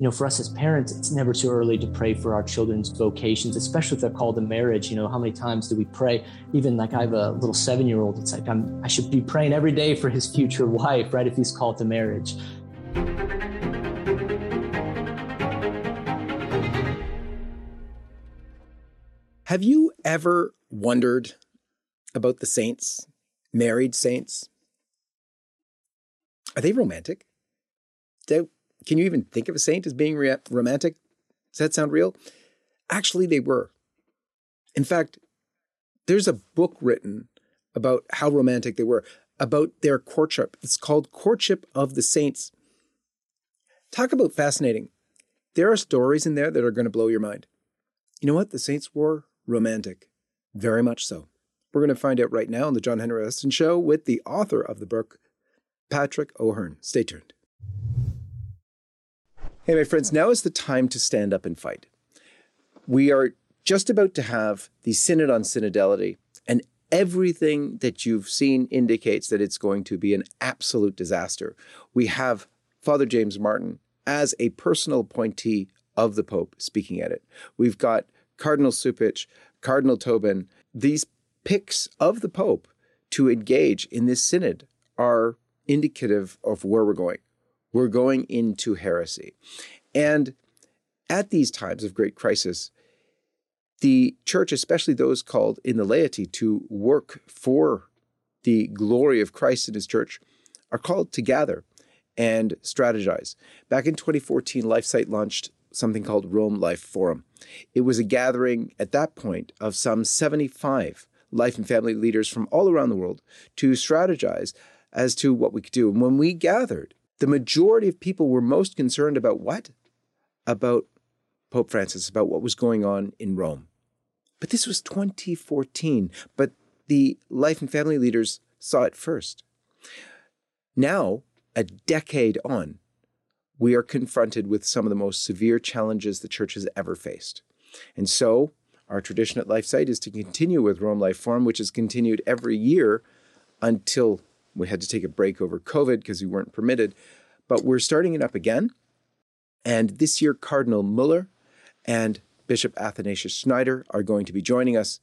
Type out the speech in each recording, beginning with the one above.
you know, for us as parents, it's never too early to pray for our children's vocations, especially if they're called to marriage. You know, how many times do we pray? Even like I have a little seven year old, it's like I'm, I should be praying every day for his future wife, right? If he's called to marriage. Have you ever wondered about the saints, married saints? Are they romantic? Do, can you even think of a saint as being re- romantic? Does that sound real? Actually, they were. In fact, there's a book written about how romantic they were, about their courtship. It's called Courtship of the Saints. Talk about fascinating. There are stories in there that are going to blow your mind. You know what? The saints were romantic. Very much so. We're going to find out right now on the John Henry Westen Show with the author of the book, Patrick O'Hearn. Stay tuned. Hey, my friends, now is the time to stand up and fight. We are just about to have the Synod on Synodality, and everything that you've seen indicates that it's going to be an absolute disaster. We have Father James Martin as a personal appointee of the Pope speaking at it. We've got Cardinal Cupich, Cardinal Tobin, these picks of the Pope to engage in this synod are indicative of where we're going. We're going into heresy. And at these times of great crisis, the church, especially those called in the laity to work for the glory of Christ and his church, are called to gather and strategize. Back in 2014, LifeSite launched something called Rome Life Forum. It was a gathering at that point of some 75 life and family leaders from all around the world to strategize as to what we could do. And when we gathered, the majority of people were most concerned about what? About Pope Francis, about what was going on in Rome. But this was 2014, but the life and family leaders saw it first. Now, a decade on, we are confronted with some of the most severe challenges the church has ever faced. And so, our tradition at LifeSite is to continue with Rome Life Forum, which has continued every year until we had to take a break over COVID because we weren't permitted. But we're starting it up again. And this year, Cardinal Muller and Bishop Athanasius Schneider are going to be joining us.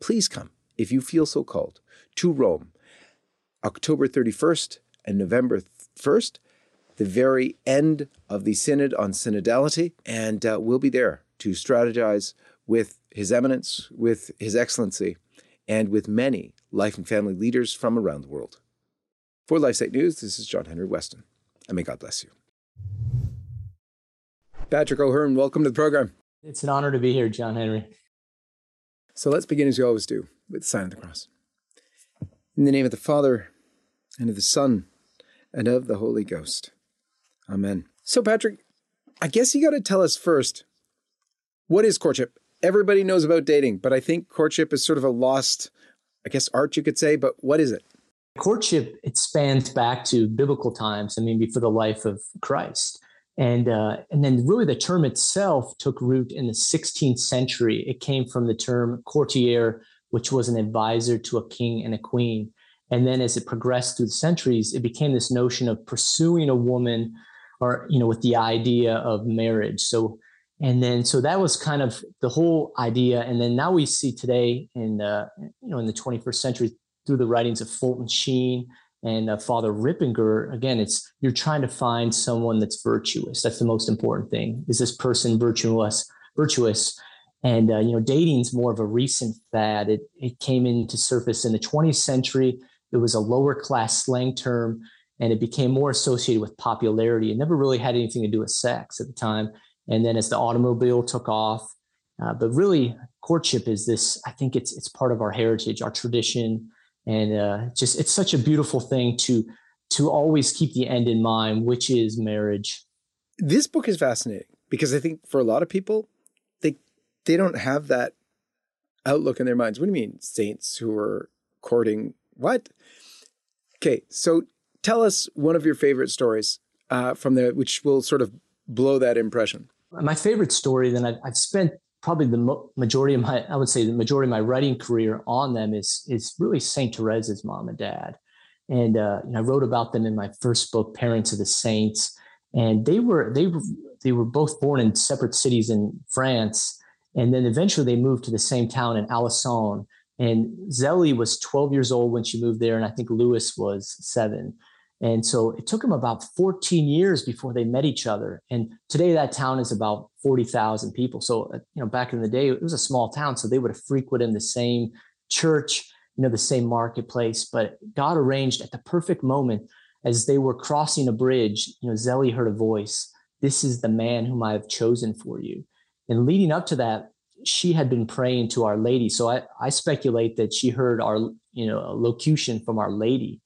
Please come, if you feel so called, to Rome, October 31st and November 1st the very end of the Synod on Synodality, and uh, we'll be there to strategize with His Eminence, with His Excellency, and with many life and family leaders from around the world. For LifeSite News, this is John Henry Westen, and may God bless you. Patrick O'Hearn, welcome to the program. It's an honor to be here, John Henry. So let's begin as we always do with the sign of the cross. In the name of the Father, and of the Son, and of the Holy Ghost. Amen. So, Patrick, I guess you got to tell us first what is courtship? Everybody knows about dating, but I think courtship is sort of a lost, I guess, art, you could say. But what is it? Courtship, it spans back to biblical times. I mean, before the life of Christ. And, uh, and then really the term itself took root in the 16th century. It came from the term courtier, which was an advisor to a king and a queen. And then as it progressed through the centuries, it became this notion of pursuing a woman or you know with the idea of marriage so and then so that was kind of the whole idea and then now we see today in the you know in the 21st century through the writings of fulton sheen and uh, father ripperger again it's you're trying to find someone that's virtuous that's the most important thing is this person virtuous virtuous and uh, you know dating's more of a recent fad it, it came into surface in the 20th century it was a lower class slang term and it became more associated with popularity. It never really had anything to do with sex at the time. And then as the automobile took off, uh, but really courtship is this. I think it's it's part of our heritage, our tradition, and uh, just it's such a beautiful thing to to always keep the end in mind, which is marriage. This book is fascinating because I think for a lot of people, they they don't have that outlook in their minds. What do you mean, saints who are courting what? Okay, so tell us one of your favorite stories uh, from there, which will sort of blow that impression. My favorite story, then I've, I've spent probably the majority of my, I would say the majority of my writing career on them is is really Saint Therese's mom and dad, and uh, you know, I wrote about them in my first book, Parents of the Saints. and they were they were they were both born in separate cities in France, and then eventually they moved to the same town in Alençon. And Zélie was 12 years old when she moved there, and I think Louis was seven. And so it took them about 14 years before they met each other. And today that town is about 40,000 people. So, uh, you know, back in the day, it was a small town. So they would have frequented the same church, you know, the same marketplace. But God arranged at the perfect moment as they were crossing a bridge, you know, Zélie heard a voice. This is the man whom I have chosen for you. And leading up to that, she had been praying to Our Lady. So I, I speculate that she heard our, you know, locution from Our Lady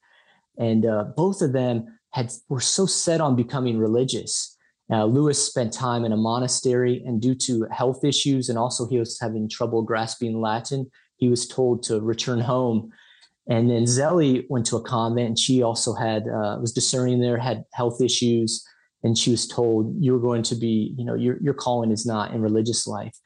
and uh, both of them had were so set on becoming religious. Uh, Louis spent time in a monastery, and due to health issues, and also he was having trouble grasping Latin, he was told to return home. And then Zélie went to a convent, and she also had uh, was discerning there, had health issues, and she was told, "You're going to be, you know, your your calling is not in religious life."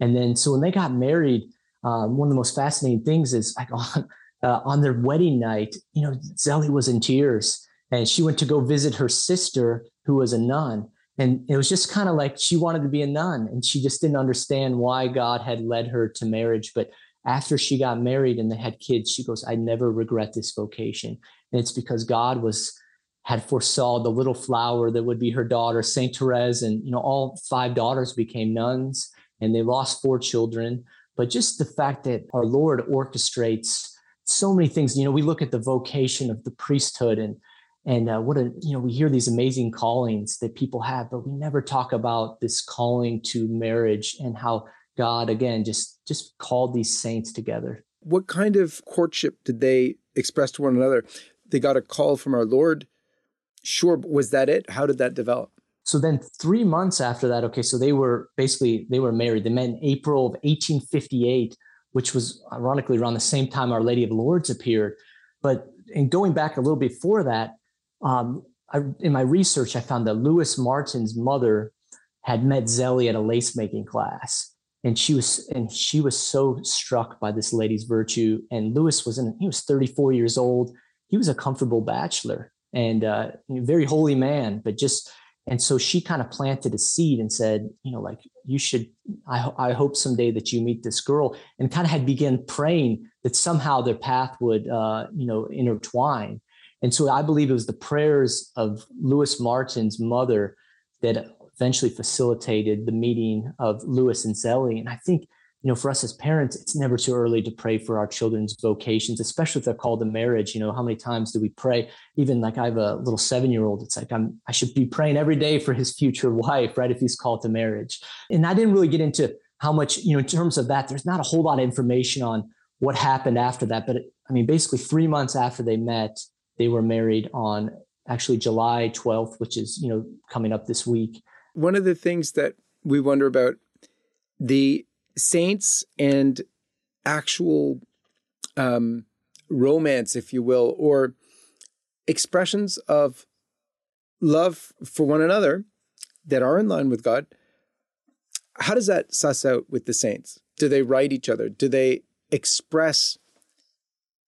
And then, so when they got married, um, one of the most fascinating things is like uh, on their wedding night, you know, Zélie was in tears and she went to go visit her sister who was a nun. And it was just kind of like she wanted to be a nun and she just didn't understand why God had led her to marriage. But after she got married and they had kids, she goes, I never regret this vocation. And it's because God was had foresaw the little flower that would be her daughter, Saint Therese, and you know, all five daughters became nuns and they lost four children. But just the fact that our Lord orchestrates so many things. You know, we look at the vocation of the priesthood and and uh, what a you know we hear these amazing callings that people have, but we never talk about this calling to marriage and how God again just just called these saints together. What kind of courtship did they express to one another? They got a call from our Lord. Sure, was that it? How did that develop? So then, three months after that, okay, so they were basically they were married. They met in April of 1858 which was ironically around the same time Our Lady of Lourdes appeared. But in going back a little before that, um, I, in my research, I found that Louis Martin's mother had met Zélie at a lace making class, and she was and she was so struck by this lady's virtue. And Louis was in he was 34 years old. He was a comfortable bachelor and uh, very holy man, but just and so she kind of planted a seed and said, you know, like you should, I, I hope someday that you meet this girl and kind of had begun praying that somehow their path would, uh, you know, intertwine. And so I believe it was the prayers of Louis Martin's mother that eventually facilitated the meeting of Louis and Zélie. And I think you know, for us as parents, it's never too early to pray for our children's vocations, especially if they're called to marriage. You know, how many times do we pray? Even like I have a little seven year old, it's like I'm, I should be praying every day for his future wife, right? If he's called to marriage. And I didn't really get into how much, you know, in terms of that, there's not a whole lot of information on what happened after that. But I mean, basically, three months after they met, they were married on actually July 12th, which is, you know, coming up this week. One of the things that we wonder about the saints and actual um, romance, if you will, or expressions of love for one another that are in line with God. How does that suss out with the saints? Do they write each other? Do they express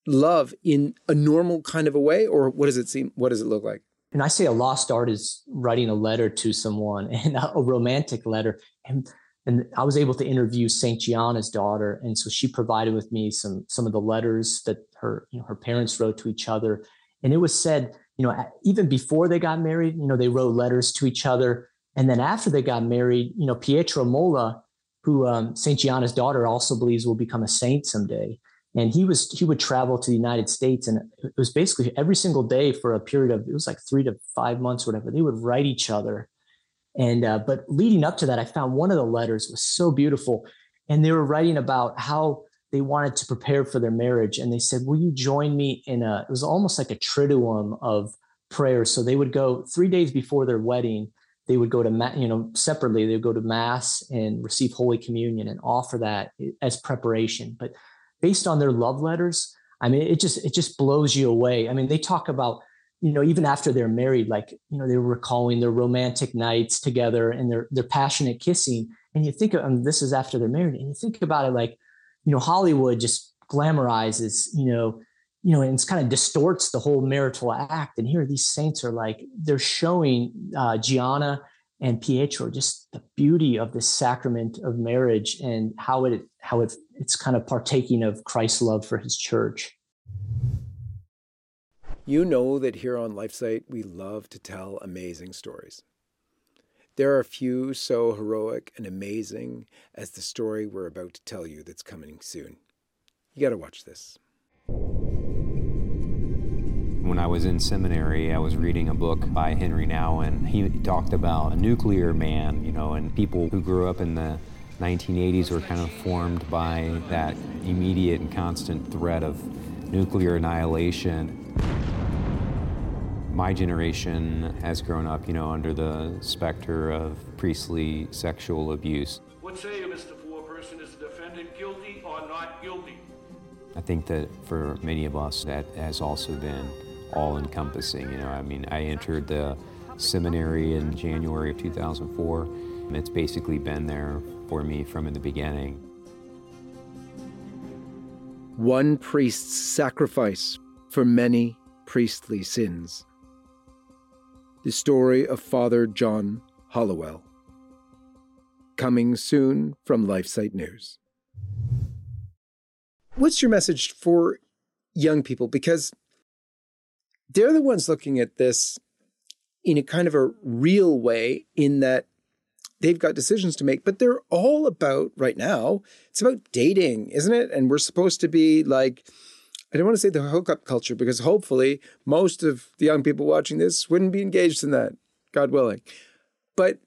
love in a normal kind of a way, or what does it seem? What does it look like? And I say a lost art is writing a letter to someone and a romantic letter. And and I was able to interview Saint Gianna's daughter, and so she provided with me some some of the letters that her you know her parents wrote to each other, and it was said you know even before they got married, you know they wrote letters to each other, and then after they got married, you know Pietro Molla, who um, Saint Gianna's daughter also believes will become a saint someday, and he was he would travel to the United States, and it was basically every single day for a period of it was like three to five months, whatever. They would write each other and uh, but leading up to that, I found one of the letters was so beautiful, and they were writing about how they wanted to prepare for their marriage, and they said, "Will you join me in a?" It was almost like a triduum of prayers. So they would go three days before their wedding. They would go to ma- you know separately. They would go to mass and receive Holy Communion and offer that as preparation. But based on their love letters, I mean, it just it just blows you away. I mean, they talk about you know, even after they're married, like, you know, they were recalling their romantic nights together and their their passionate kissing. And you think of and this is after they're married, and you think about it like, you know, Hollywood just glamorizes, you know, you know, and it's kind of distorts the whole marital act. And here these saints are like, they're showing uh, Gianna and Pietro just the beauty of this sacrament of marriage and how it how it it's kind of partaking of Christ's love for his church. You know that here on LifeSite we love to tell amazing stories. There are few so heroic and amazing as the story we're about to tell you that's coming soon. You got to watch this. When I was in seminary, I was reading a book by Henri Nouwen. He talked about a nuclear man, you know, and people who grew up in the 1980s were kind of formed by that immediate and constant threat of nuclear annihilation. My generation has grown up, you know, under the specter of priestly sexual abuse. What say you, Mr. Foreperson? Is the defendant guilty or not guilty? I think that for many of us, that has also been all encompassing. You know, I mean, I entered the seminary in January of 2004, and it's basically been there for me from the beginning. One priest's sacrifice for many priestly sins. The story of Father John Hollowell. Coming soon from LifeSite News. What's your message for young people? Because they're the ones looking at this in a kind of a real way, in that they've got decisions to make, but they're all about right now, it's about dating, isn't it? And we're supposed to be like, I don't want to say the hookup culture because hopefully most of the young people watching this wouldn't be engaged in that, God willing. But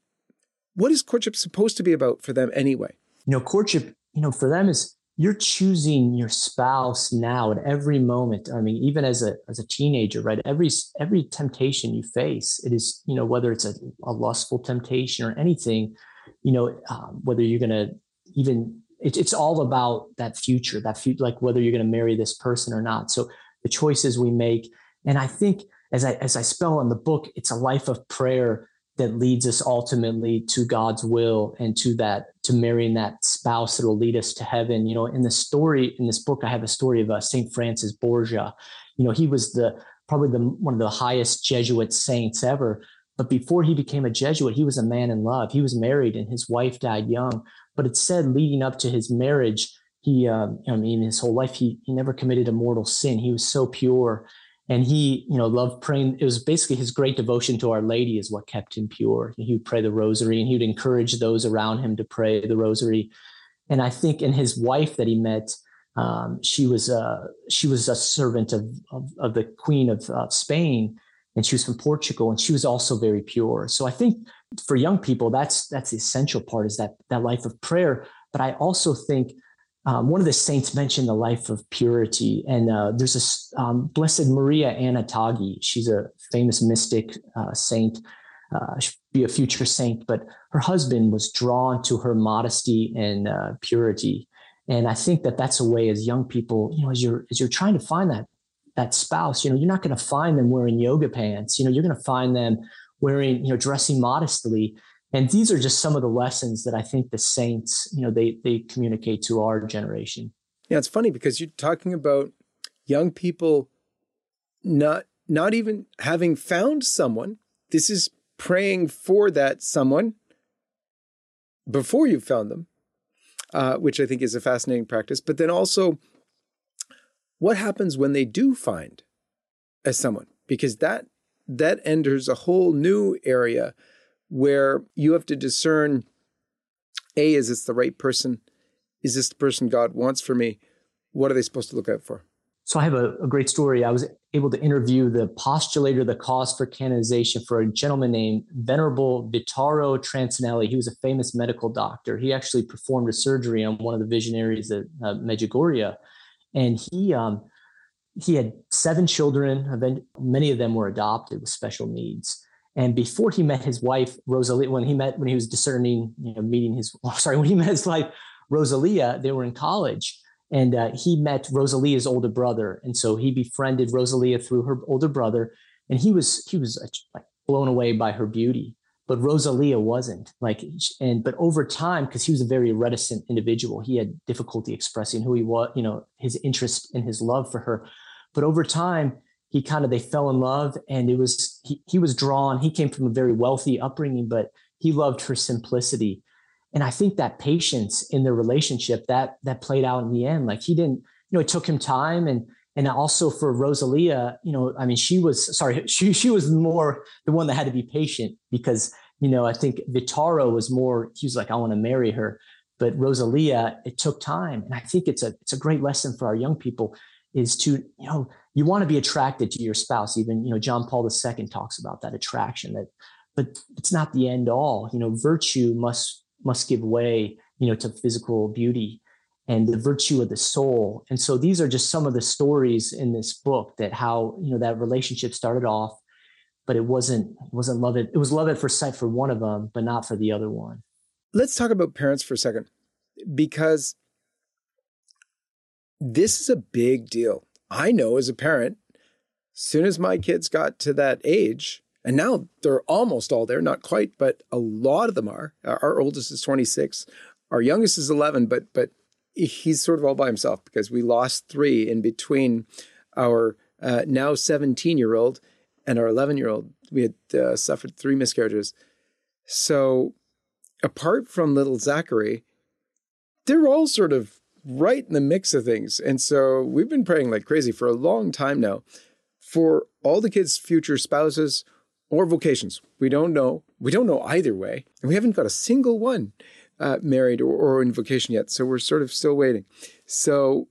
what is courtship supposed to be about for them anyway? You know, courtship, you know, for them is you're choosing your spouse now at every moment. I mean even as a as a teenager right? Every every temptation you face it is you know whether it's a, a lustful temptation or anything you know um, whether you're going to even it, it's all about that future that future like whether you're going to marry this person or not. So the choices we make and i think as i as i spell in the book it's a life of prayer that leads us ultimately to God's will and to that to marrying that spouse that will lead us to heaven. You know, in the story in this book, I have a story of uh, Saint Francis Borgia. You know, he was the probably the one of the highest Jesuit saints ever. But before he became a Jesuit, he was a man in love. He was married, and his wife died young. But it said leading up to his marriage, he, uh, I mean, his whole life, he he never committed a mortal sin. He was so pure and he you know loved praying. It was basically his great devotion to our lady is what kept him pure. He would pray the rosary and he would encourage those around him to pray the rosary. And i think in his wife that he met um, she was a she was a servant of of, of the queen of uh, spain and she was from portugal and she was also very pure. So i think for young people that's that's the essential part is that that life of prayer. But i also think um, one of the saints mentioned the life of purity, and uh, there's a um, Blessed Maria Anna-Taigi. She's a famous mystic uh, saint. Uh, she'd be a future saint, but her husband was drawn to her modesty and uh, purity. And I think that that's a way as young people, you know, as you're as you're trying to find that that spouse, you know, you're not going to find them wearing yoga pants. You know, you're going to find them wearing, you know, dressing modestly and these are just some of the lessons that I think the saints, you know, they they communicate to our generation. Yeah, it's funny because you're talking about young people not not even having found someone. This is praying for that someone before you've found them, uh, which I think is a fascinating practice. But then also, what happens when they do find as someone? Because that that enters a whole new area where you have to discern A, is this the right person? Is this the person God wants for me? What are they supposed to look out for? So I have a, a great story. I was able to interview the postulator, the cause for canonization for a gentleman named Venerable Vittorio Trancanelli. He was a famous medical doctor. He actually performed a surgery on one of the visionaries at uh, Medjugorje. And he, um, he had seven children. Many of them were adopted with special needs. And before he met his wife, Rosalia, when he met, when he was discerning, you know, meeting his, sorry, when he met his wife, Rosalia, they were in college. And uh, he met Rosalia's older brother. And so he befriended Rosalia through her older brother. And he was, he was uh, like blown away by her beauty. But Rosalia wasn't like, and but over time, because he was a very reticent individual, he had difficulty expressing who he was, you know, his interest and his love for her. but over time, he kind of they fell in love, and it was he he was drawn. He came from a very wealthy upbringing, but he loved her simplicity, and I think that patience in their relationship that that played out in the end. Like he didn't, you know, it took him time and and also for Rosalia, you know, I mean, she was sorry, she she was more the one that had to be patient because you know I think Vittorio was more. He was like, I want to marry her, but Rosalia, it took time, and I think it's a it's a great lesson for our young people is to you know you want to be attracted to your spouse. Even you know John Paul II talks about that attraction that, but it's not the end all. You know, virtue must must give way you know to physical beauty and the virtue of the soul. And so these are just some of the stories in this book that how, you know, that relationship started off, but it wasn't wasn't love it. It was love at first sight for one of them, but not for the other one. Let's talk about parents for a second, because this is a big deal. I know as a parent, soon as my kids got to that age, and now they're almost all there, not quite, but a lot of them are. Our oldest is 26. Our youngest is 11, but but he's sort of all by himself because we lost three in between our uh, now 17 year old and our 11 year old. We had uh, suffered three miscarriages. So, apart from little Zachary, they're all sort of right in the mix of things. And so, we've been praying like crazy for a long time now for all the kids' future spouses or vocations. We don't know. We don't know either way. And we haven't got a single one uh, married or, or in vocation yet. So we're sort of still waiting. So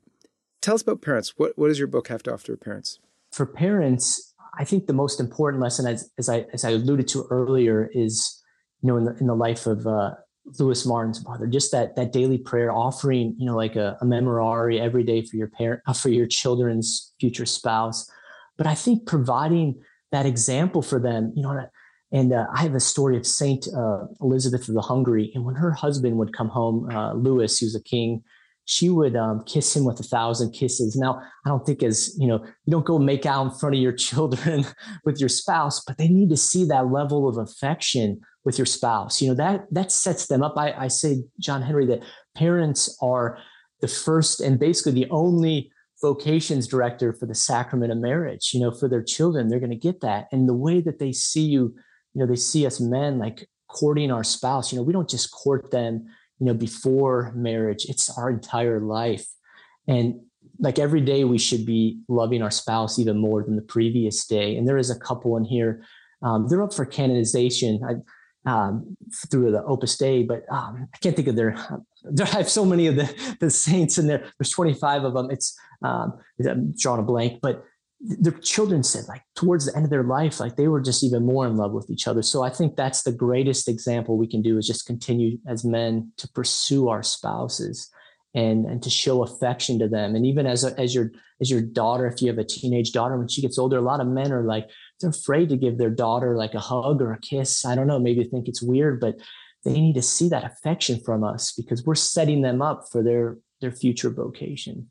tell us about parents. What, what does your book have to offer parents? For parents, I think the most important lesson, as, as I as I alluded to earlier, is you know in the in the life of uh, Louis Martin's mother, just that that daily prayer, offering you know like a, a every day for your parent uh, for your children's future spouse. But I think providing that example for them, you know, and uh, I have a story of Saint uh, Elizabeth of the Hungary. And when her husband would come home, uh, Louis, who's a king, she would um, kiss him with a thousand kisses. Now, I don't think as you know, you don't go make out in front of your children with your spouse, but they need to see that level of affection with your spouse. You know that that sets them up. I, I say, John Henry, that parents are the first and basically the only vocations director for the sacrament of marriage. You know, for their children, they're going to get that, and the way that they see you you know they see us men like courting our spouse you know we don't just court them you know before marriage it's our entire life and like every day we should be loving our spouse even more than the previous day and there is a couple in here um, they're up for canonization I, um, through the opus dei but um, i can't think of their there, i have so many of the, the saints in there. There's 25 of them it's um, i'm drawing a blank but their children said like towards the end of their life like they were just even more in love with each other. So i think that's the greatest example we can do is just continue as men to pursue our spouses and and to show affection to them. And even as a, as your as your daughter if you have a teenage daughter when she gets older a lot of men are like they're afraid to give their daughter like a hug or a kiss. I don't know maybe think it's weird but they need to see that affection from us because we're setting them up for their their future vocation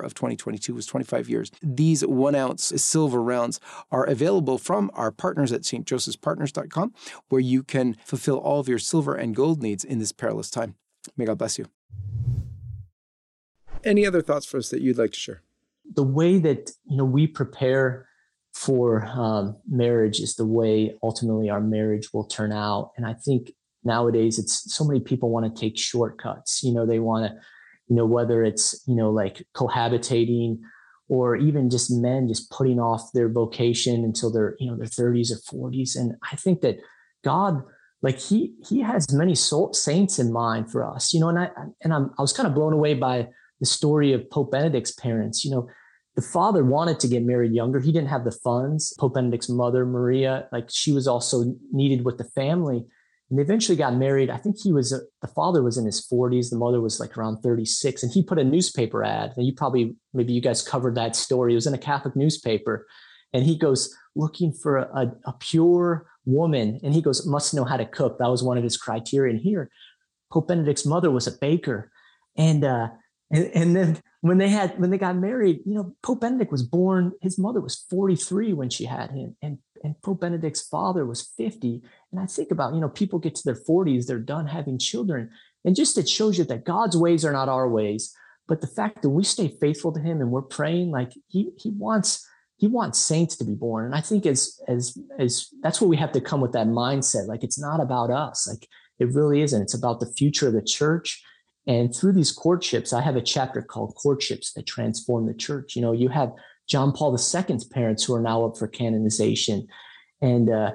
of 2022 was 25 years. These one ounce silver rounds are available from our partners at stjosephspartners.com, where you can fulfill all of your silver and gold needs in this perilous time. May God bless you. Any other thoughts for us that you'd like to share? The way that you know we prepare for um, marriage is the way ultimately our marriage will turn out, and I think nowadays it's so many people want to take shortcuts. You know, they want to you know, whether it's, you know, like cohabitating or even just men just putting off their vocation until they're, you know, their 30s or 40s. And I think that God, like he he has many soul, saints in mind for us, you know, and I and I'm I was kind of blown away by the story of Pope Benedict's parents. You know, the father wanted to get married younger. He didn't have the funds. Pope Benedict's mother, Maria, like she was also needed with the family. And they eventually got married. I think he was, a, the father was in his 40s, the mother was like around 36. And he put a newspaper ad, and you probably, maybe you guys covered that story. It was in a Catholic newspaper. And he goes, looking for a, a pure woman. And he goes, must know how to cook. That was one of his criteria. And here, Pope Benedict's mother was a baker. And, uh, and, and then when they had when they got married, you know, Pope Benedict was born. His mother was 43 when she had him, and and Pope Benedict's father was 50. And I think about, you know, people get to their 40s, they're done having children. And just it shows you that God's ways are not our ways. But the fact that we stay faithful to him and we're praying, like he he wants he wants saints to be born. And I think as as as that's what we have to come with that mindset. Like it's not about us. Like it really isn't. It's about the future of the church. And through these courtships, I have a chapter called Courtships that transform the church. You know, you have John Paul II's parents who are now up for canonization. And uh,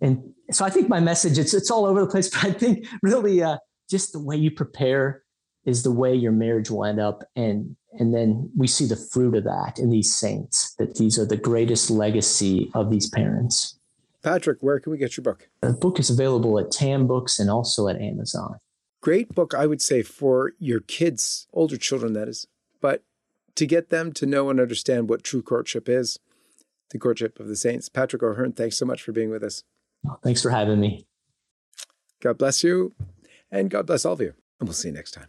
and so I think my message it's it's all over the place, but I think really uh, just the way you prepare is the way your marriage will end up, and and then we see the fruit of that in these saints. That these are the greatest legacy of these parents. Patrick, where can we get your book? The book is available at TAN Books and also at Amazon. Great book, I would say, for your kids, older children, that is. But to get them to know and understand what true courtship is, the courtship of the saints. Patrick O'Hearn, thanks so much for being with us. Thanks for having me. God bless you, and God bless all of you. And we'll see you next time.